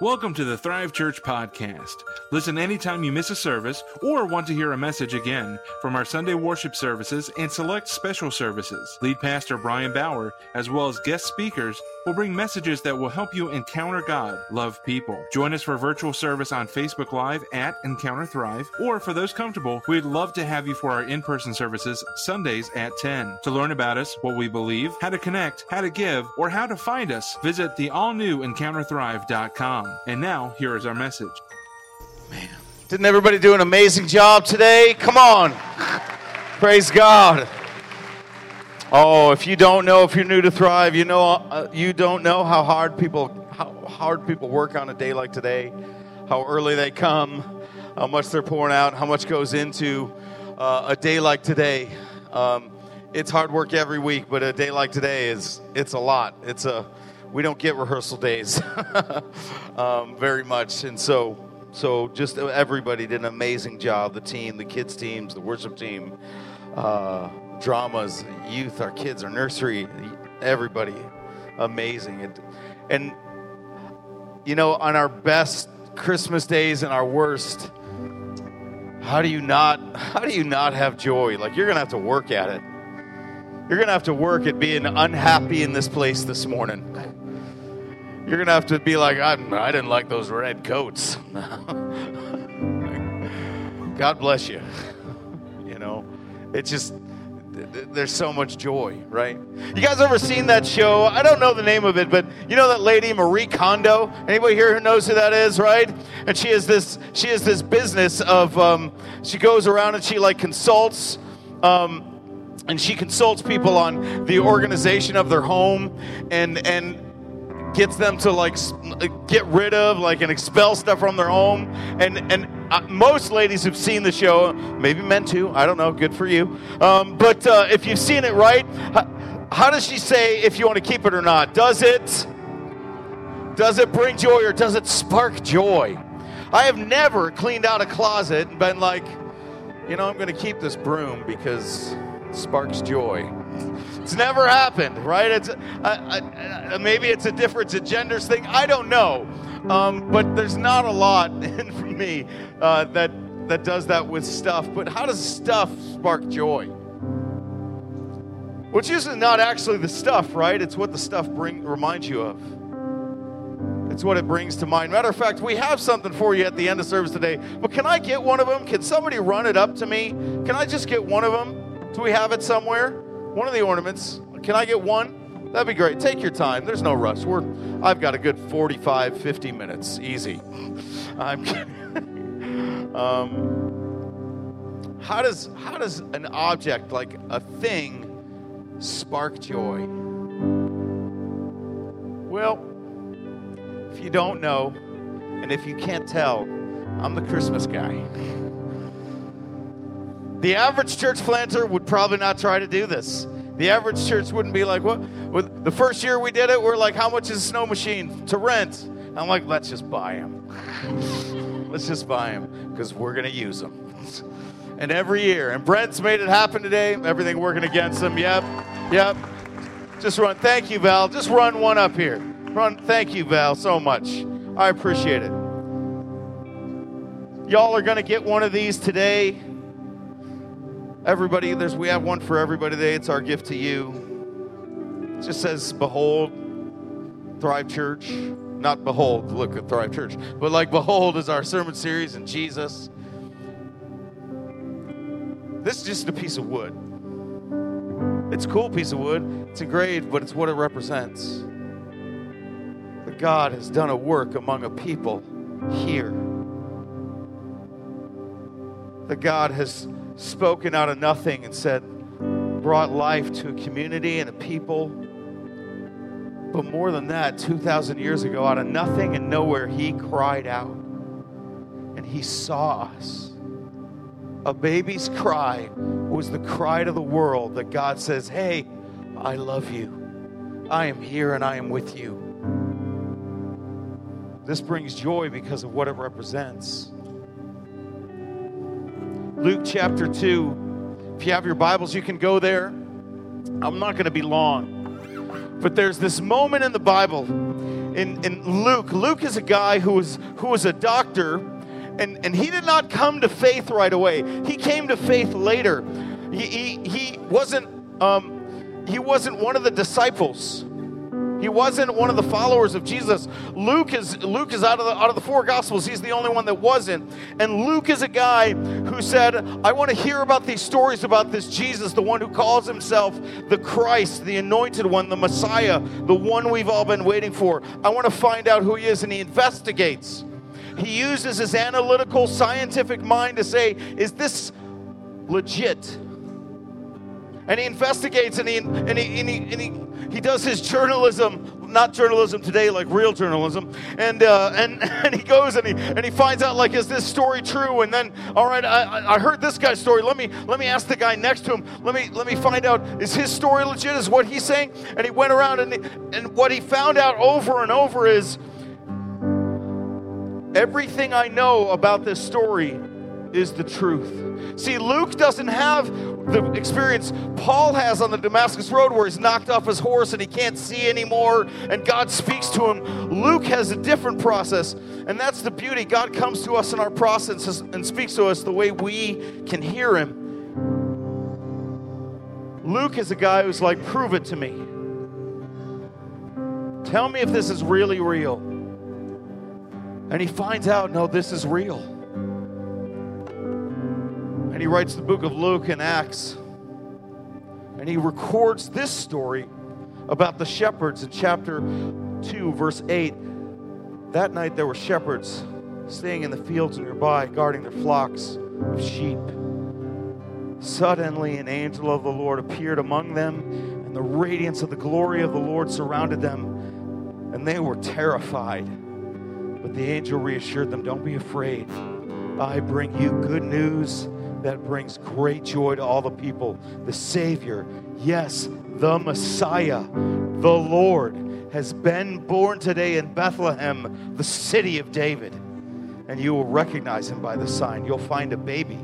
Welcome to the Thrive Church podcast. Listen anytime you miss a service or want to hear a message again from our Sunday worship services and select special services. Lead Pastor Brian Bauer, as well as guest speakers, will bring messages that will help you encounter God, love people. Join us for virtual service on Facebook Live at Encounter Thrive, or for those comfortable, we'd love to have you for our in person services Sundays at 10. To learn about us, what we believe, how to connect, how to give, or how to find us, visit the all new EncounterThrive.com. And now, here is our message. Man, didn't everybody do an amazing job today? Come on. Praise God. Oh, if you don't know, if you're new to Thrive, you know uh, you don't know how hard people how hard people work on a day like today, how early they come, how much they're pouring out, how much goes into uh, a day like today. Um, it's hard work every week, but a day like today is it's a lot. It's a we don't get rehearsal days um, very much, and so so just everybody did an amazing job. The team, the kids teams, the worship team, uh, dramas, youth, our kids, our nursery, everybody, amazing. And, and you know, on our best Christmas days and our worst, how do you not how do you not have joy? Like you're gonna have to work at it. You're gonna have to work at being unhappy in this place this morning. You're going to have to be like, I, I didn't like those red coats. God bless you. You know, it's just, there's so much joy, right? You guys ever seen that show? I don't know the name of it, but you know that lady Marie Kondo. Anybody here who knows who that is, right? And she has this she has this business of um, she goes around and she like consults. Um, and she consults people on the organization of their home and and gets them to like get rid of like and expel stuff from their home and and uh, most ladies have seen the show maybe men too i don't know good for you. Um, but uh, if you've seen it right how, how does she say if you want to keep it or not? Does it does it bring joy or does it spark joy? I have never cleaned out a closet and been like you know i'm going to keep this broom because it sparks joy. It's never happened, right? It's uh, uh, uh, maybe it's a difference in genders thing. I don't know, um, but there's not a lot in for me uh, that that does that with stuff. But how does stuff spark joy? Which is not not actually the stuff, right? It's what the stuff bring reminds you of. It's what it brings to mind. Matter of fact, we have something for you at the end of service today. But can I get one of them? Can somebody run it up to me? Can I just get one of them? Do we have it somewhere? one of the ornaments. Can I get one? That'd be great. Take your time. There's no rush. We're I've got a good 45, 50 minutes. Easy. I'm um, how does how does an object like a thing spark joy? Well, if you don't know, and if you can't tell, I'm the Christmas guy. The average church planter would probably not try to do this. The average church wouldn't be like, what? With the first year we did it, we're like, how much is a snow machine to rent? I'm like, let's just buy them. let's just buy them because we're going to use them. and every year, and Brent's made it happen today. Everything working against him. Yep, yep. Just run. Thank you, Val. Just run one up here. Run. Thank you, Val, so much. I appreciate it. Y'all are going to get one of these today. Everybody, there's we have one for everybody today. It's our gift to you. It just says, Behold, Thrive Church. Not behold, look at Thrive Church, but like behold is our sermon series and Jesus. This is just a piece of wood. It's a cool piece of wood. It's engraved, but it's what it represents. That God has done a work among a people here. That God has spoken out of nothing and said, brought life to a community and a people. But more than that, 2,000 years ago, out of nothing and nowhere, he cried out and he saw us. A baby's cry was the cry to the world that God says, Hey, I love you. I am here and I am with you. This brings joy because of what it represents. Luke chapter 2. If you have your Bibles, you can go there. I'm not going to be long. But there's this moment in the Bible. in, in Luke. Luke is a guy who was, who was a doctor, and, and he did not come to faith right away. He came to faith later. He, he, he, wasn't, um, he wasn't one of the disciples. He wasn't one of the followers of Jesus. Luke is Luke is out of the out of the four gospels. He's the only one that wasn't. And Luke is a guy who said, "I want to hear about these stories about this Jesus, the one who calls himself the Christ, the anointed one, the Messiah, the one we've all been waiting for. I want to find out who he is." And he investigates. He uses his analytical scientific mind to say, "Is this legit?" And he investigates and he and he, and he, and he, he does his journalism not journalism today like real journalism. And uh, and and he goes and he and he finds out like is this story true? And then all right I, I heard this guy's story. Let me let me ask the guy next to him. Let me let me find out is his story legit? Is what he's saying? And he went around and and what he found out over and over is everything I know about this story is the truth. See, Luke doesn't have the experience Paul has on the Damascus Road where he's knocked off his horse and he can't see anymore and God speaks to him. Luke has a different process, and that's the beauty. God comes to us in our process and speaks to us the way we can hear him. Luke is a guy who's like, prove it to me. Tell me if this is really real. And he finds out, no, this is real. And he writes the book of Luke and Acts. And he records this story about the shepherds in chapter 2, verse 8. That night there were shepherds staying in the fields nearby, guarding their flocks of sheep. Suddenly, an angel of the Lord appeared among them, and the radiance of the glory of the Lord surrounded them, and they were terrified. But the angel reassured them Don't be afraid. I bring you good news that brings great joy to all the people. The Savior, yes, the Messiah, the Lord, has been born today in Bethlehem, the city of David. And you will recognize him by the sign. You'll find a baby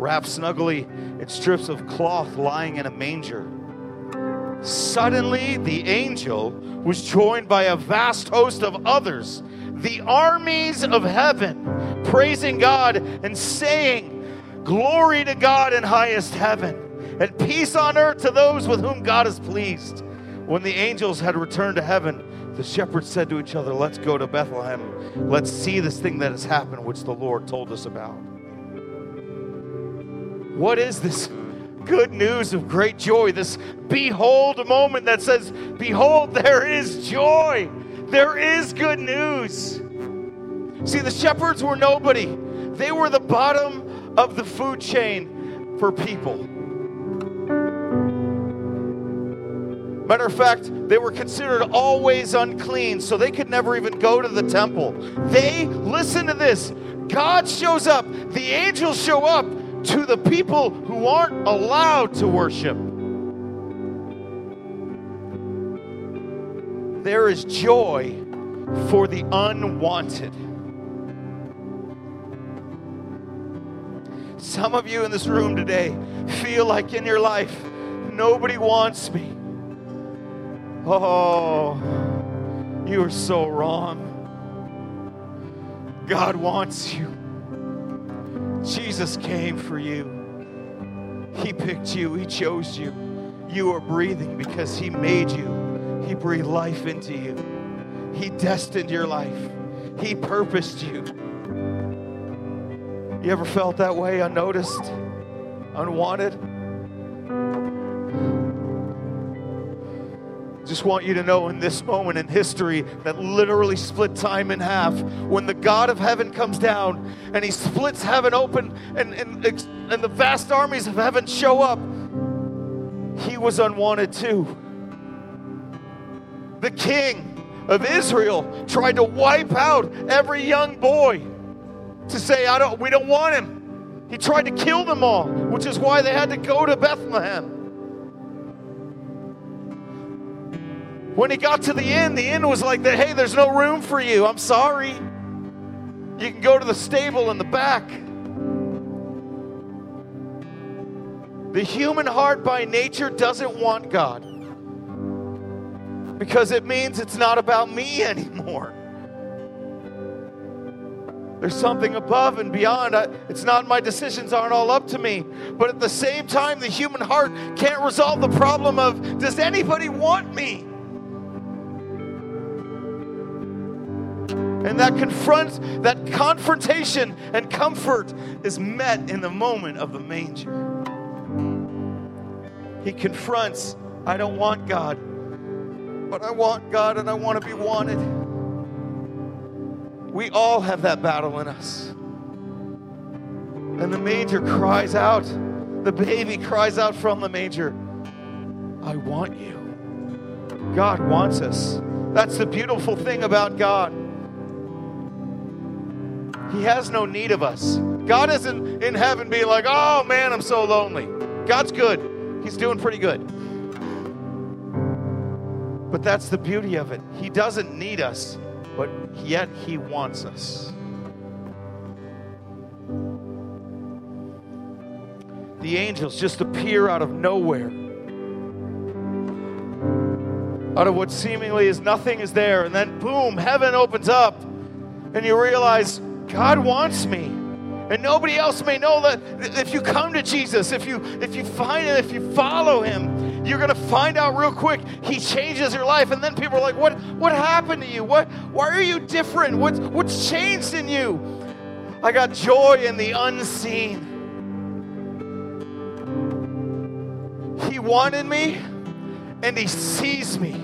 wrapped snugly in strips of cloth lying in a manger. Suddenly, the angel was joined by a vast host of others, the armies of heaven, praising God and saying, Glory to God in highest heaven, and peace on earth to those with whom God is pleased. When the angels had returned to heaven, the shepherds said to each other, Let's go to Bethlehem. Let's see this thing that has happened, which the Lord told us about. What is this good news of great joy? This behold moment that says, Behold, there is joy. There is good news. See, the shepherds were nobody, they were the bottom of the food chain for people. Matter of fact, they were considered always unclean, so they could never even go to the temple. They, listen to this, God shows up, the angels show up to the people who aren't allowed to worship. There is joy for the unwanted. Some of you in this room today feel like in your life, nobody wants me. Oh, you are so wrong. God wants you. Jesus came for you. He picked you, He chose you. You are breathing because He made you, He breathed life into you, He destined your life, He purposed you. You ever felt that way, unnoticed, unwanted? Just want you to know in this moment in history that literally split time in half, when the God of heaven comes down and he splits heaven open and, and, and the vast armies of heaven show up, he was unwanted too. The king of Israel tried to wipe out every young boy to say, I don't, we don't want him. He tried to kill them all, which is why they had to go to Bethlehem. When he got to the inn, the inn was like, hey, there's no room for you. I'm sorry. You can go to the stable in the back. The human heart by nature doesn't want God. because it means it's not about me anymore. There's something above and beyond. It's not my decisions aren't all up to me. But at the same time, the human heart can't resolve the problem of does anybody want me? And that confronts that confrontation and comfort is met in the moment of the manger. He confronts, I don't want God, but I want God and I want to be wanted. We all have that battle in us. And the manger cries out, the baby cries out from the manger, I want you. God wants us. That's the beautiful thing about God. He has no need of us. God isn't in heaven being like, oh man, I'm so lonely. God's good. He's doing pretty good. But that's the beauty of it. He doesn't need us, but yet He wants us. The angels just appear out of nowhere. Out of what seemingly is nothing is there, and then boom, heaven opens up, and you realize God wants me. And nobody else may know that if you come to Jesus, if you if you find it, if you follow him, you're gonna find out real quick he changes your life. And then people are like, What what happened to you? What why are you different? What's what's changed in you? I got joy in the unseen. He wanted me and he sees me.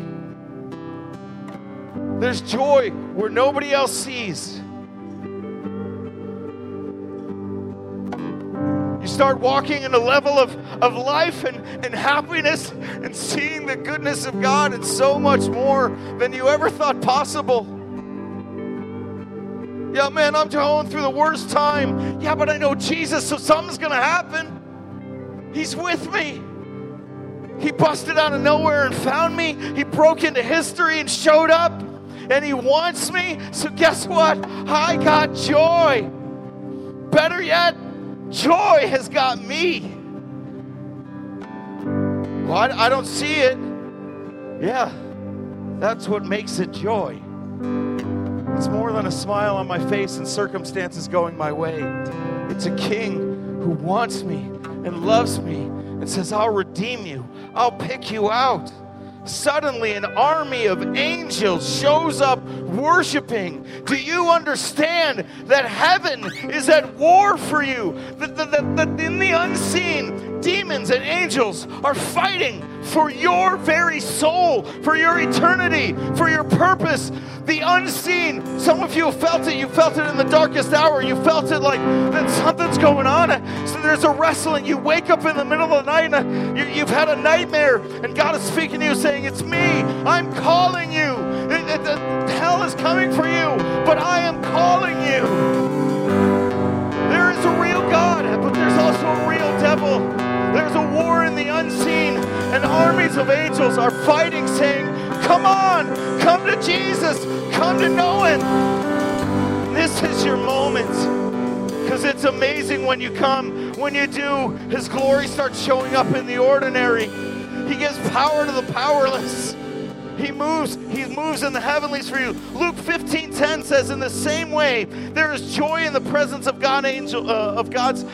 There's joy where nobody else sees. Start walking in a level of, of life and, and happiness and seeing the goodness of God and so much more than you ever thought possible. Yeah, man, I'm going through the worst time. Yeah, but I know Jesus, so something's going to happen. He's with me. He busted out of nowhere and found me. He broke into history and showed up. And He wants me. So, guess what? I got joy. Better yet, Joy has got me. Well, I, I don't see it. Yeah, that's what makes it joy. It's more than a smile on my face and circumstances going my way. It's a king who wants me and loves me and says, I'll redeem you, I'll pick you out suddenly an army of angels shows up worshiping. Do you understand that heaven is at war for you? That, that, that, that in the unseen, demons and angels are fighting for your very soul, for your eternity, for your purpose. The unseen, some of you felt it. You felt it in the darkest hour. You felt it like that something's going on. There's a wrestling. You wake up in the middle of the night and you, you've had a nightmare, and God is speaking to you saying, It's me. I'm calling you. It, it, the hell is coming for you, but I am calling you. There is a real God, but there's also a real devil. There's a war in the unseen, and armies of angels are fighting, saying, Come on, come to Jesus, come to know Him. This is your moment. Because it's amazing when you come, when you do, His glory starts showing up in the ordinary. He gives power to the powerless. He moves, he moves in the heavenlies for you. Luke 15 10 says, In the same way, there is joy in the presence of God angel uh, of God's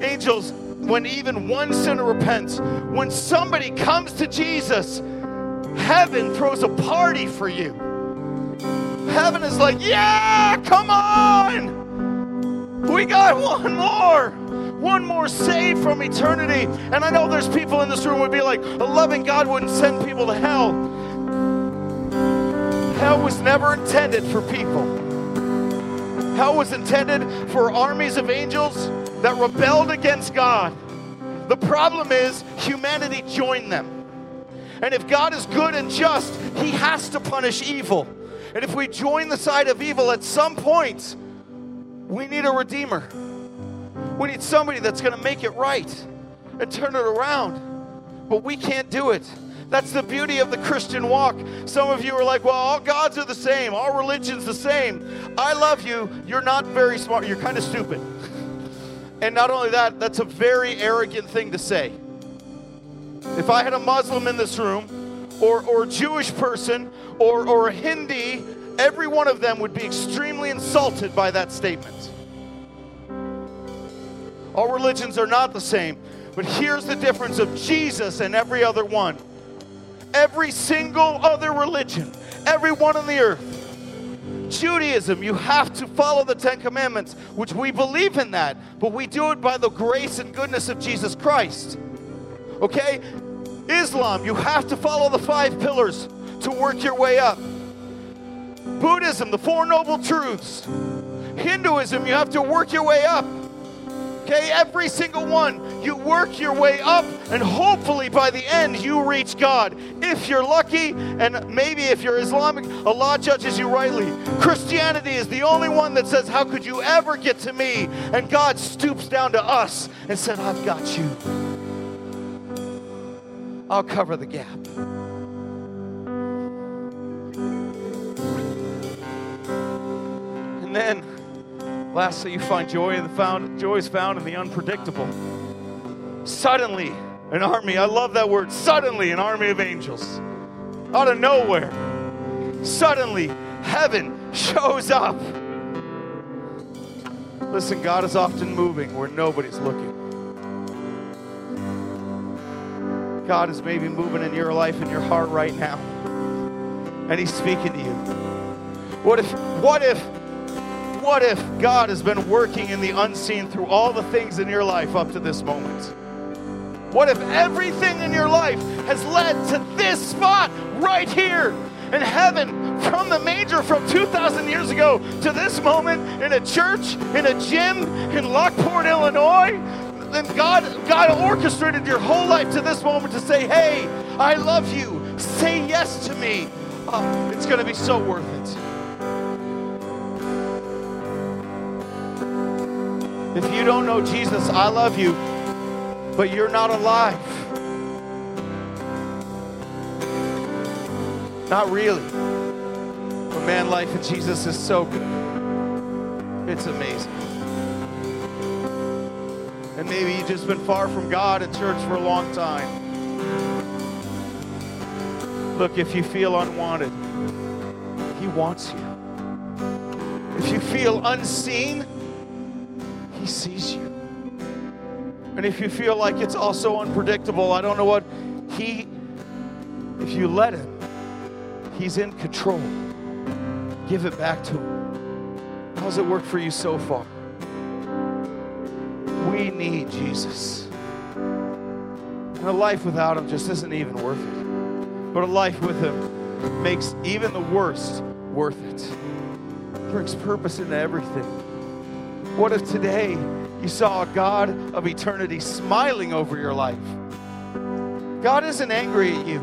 angels when even one sinner repents, when somebody comes to Jesus, heaven throws a party for you. Heaven is like, yeah, come on. We got one more. One more saved from eternity. And I know there's people in this room would be like, a loving God wouldn't send people to hell. Hell was never intended for people. Hell was intended for armies of angels that rebelled against God. The problem is humanity joined them. And if God is good and just, He has to punish evil. And if we join the side of evil at some point, we need a redeemer. We need somebody that's going to make it right and turn it around. But we can't do it. That's the beauty of the Christian walk. Some of you are like, well, all gods are the same, all religion's the same. I love you. You're not very smart. You're kind of stupid. And not only that, that's a very arrogant thing to say. If I had a Muslim in this room or, or a Jewish person or, or a Hindi, every one of them would be extremely insulted by that statement. All religions are not the same, but here's the difference of Jesus and every other one. Every single other religion, every one on the earth, Judaism, you have to follow the Ten Commandments, which we believe in that, but we do it by the grace and goodness of Jesus Christ. Okay? Islam, you have to follow the five pillars to work your way up. Buddhism, the Four Noble Truths. Hinduism, you have to work your way up. Okay, every single one, you work your way up, and hopefully by the end you reach God. If you're lucky, and maybe if you're Islamic, Allah judges you rightly. Christianity is the only one that says, How could you ever get to me? And God stoops down to us and said, I've got you. I'll cover the gap. And then Lastly, you find joy in the found joy is found in the unpredictable. Suddenly, an army, I love that word, suddenly an army of angels. Out of nowhere. Suddenly, heaven shows up. Listen, God is often moving where nobody's looking. God is maybe moving in your life and your heart right now. And he's speaking to you. What if what if what if God has been working in the unseen through all the things in your life up to this moment? What if everything in your life has led to this spot right here in heaven from the manger from 2,000 years ago to this moment in a church, in a gym in Lockport, Illinois? Then God, God orchestrated your whole life to this moment to say, hey, I love you. Say yes to me. Oh, it's going to be so worth it. If you don't know Jesus, I love you, but you're not alive. Not really. But man, life in Jesus is so good. It's amazing. And maybe you've just been far from God and church for a long time. Look, if you feel unwanted, He wants you. If you feel unseen, he sees you. And if you feel like it's also unpredictable, I don't know what He, if you let Him, He's in control. Give it back to Him. How's it worked for you so far? We need Jesus. And a life without Him just isn't even worth it. But a life with Him makes even the worst worth it. Brings purpose into everything. What if today you saw a God of eternity smiling over your life? God isn't angry at you,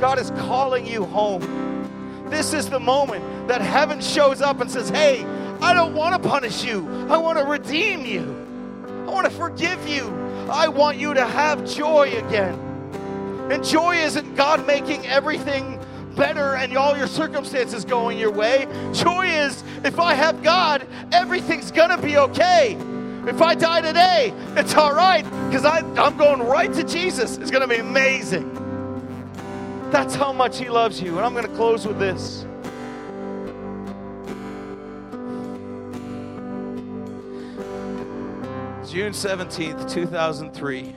God is calling you home. This is the moment that heaven shows up and says, Hey, I don't want to punish you, I want to redeem you, I want to forgive you, I want you to have joy again. And joy isn't God making everything better and all your circumstances going your way. Joy is if I have God, everything's going to be okay. If I die today, it's all right because I'm going right to Jesus. It's going to be amazing. That's how much He loves you. And I'm going to close with this. June 17th, 2003,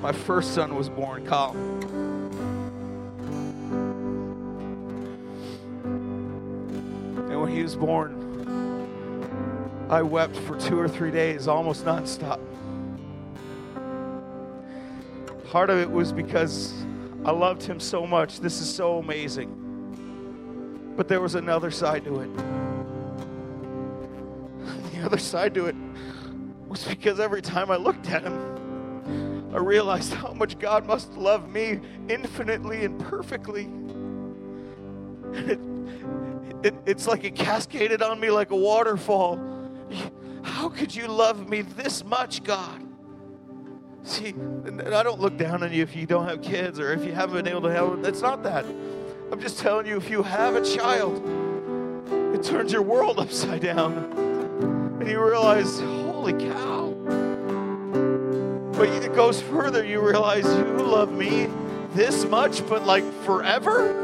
my first son was born, Kyle. He was born, I wept for two or three days, almost nonstop. Part of it was because I loved him so much. This is so amazing. But there was another side to it. The other side to it was because every time I looked at him, I realized how much God must love me infinitely and perfectly. And it it, it's like it cascaded on me like a waterfall. How could you love me this much, God? See, and I don't look down on you if you don't have kids or if you haven't been able to have. them. It's not that. I'm just telling you, if you have a child, it turns your world upside down, and you realize, holy cow. But it goes further. You realize you love me this much, but like forever?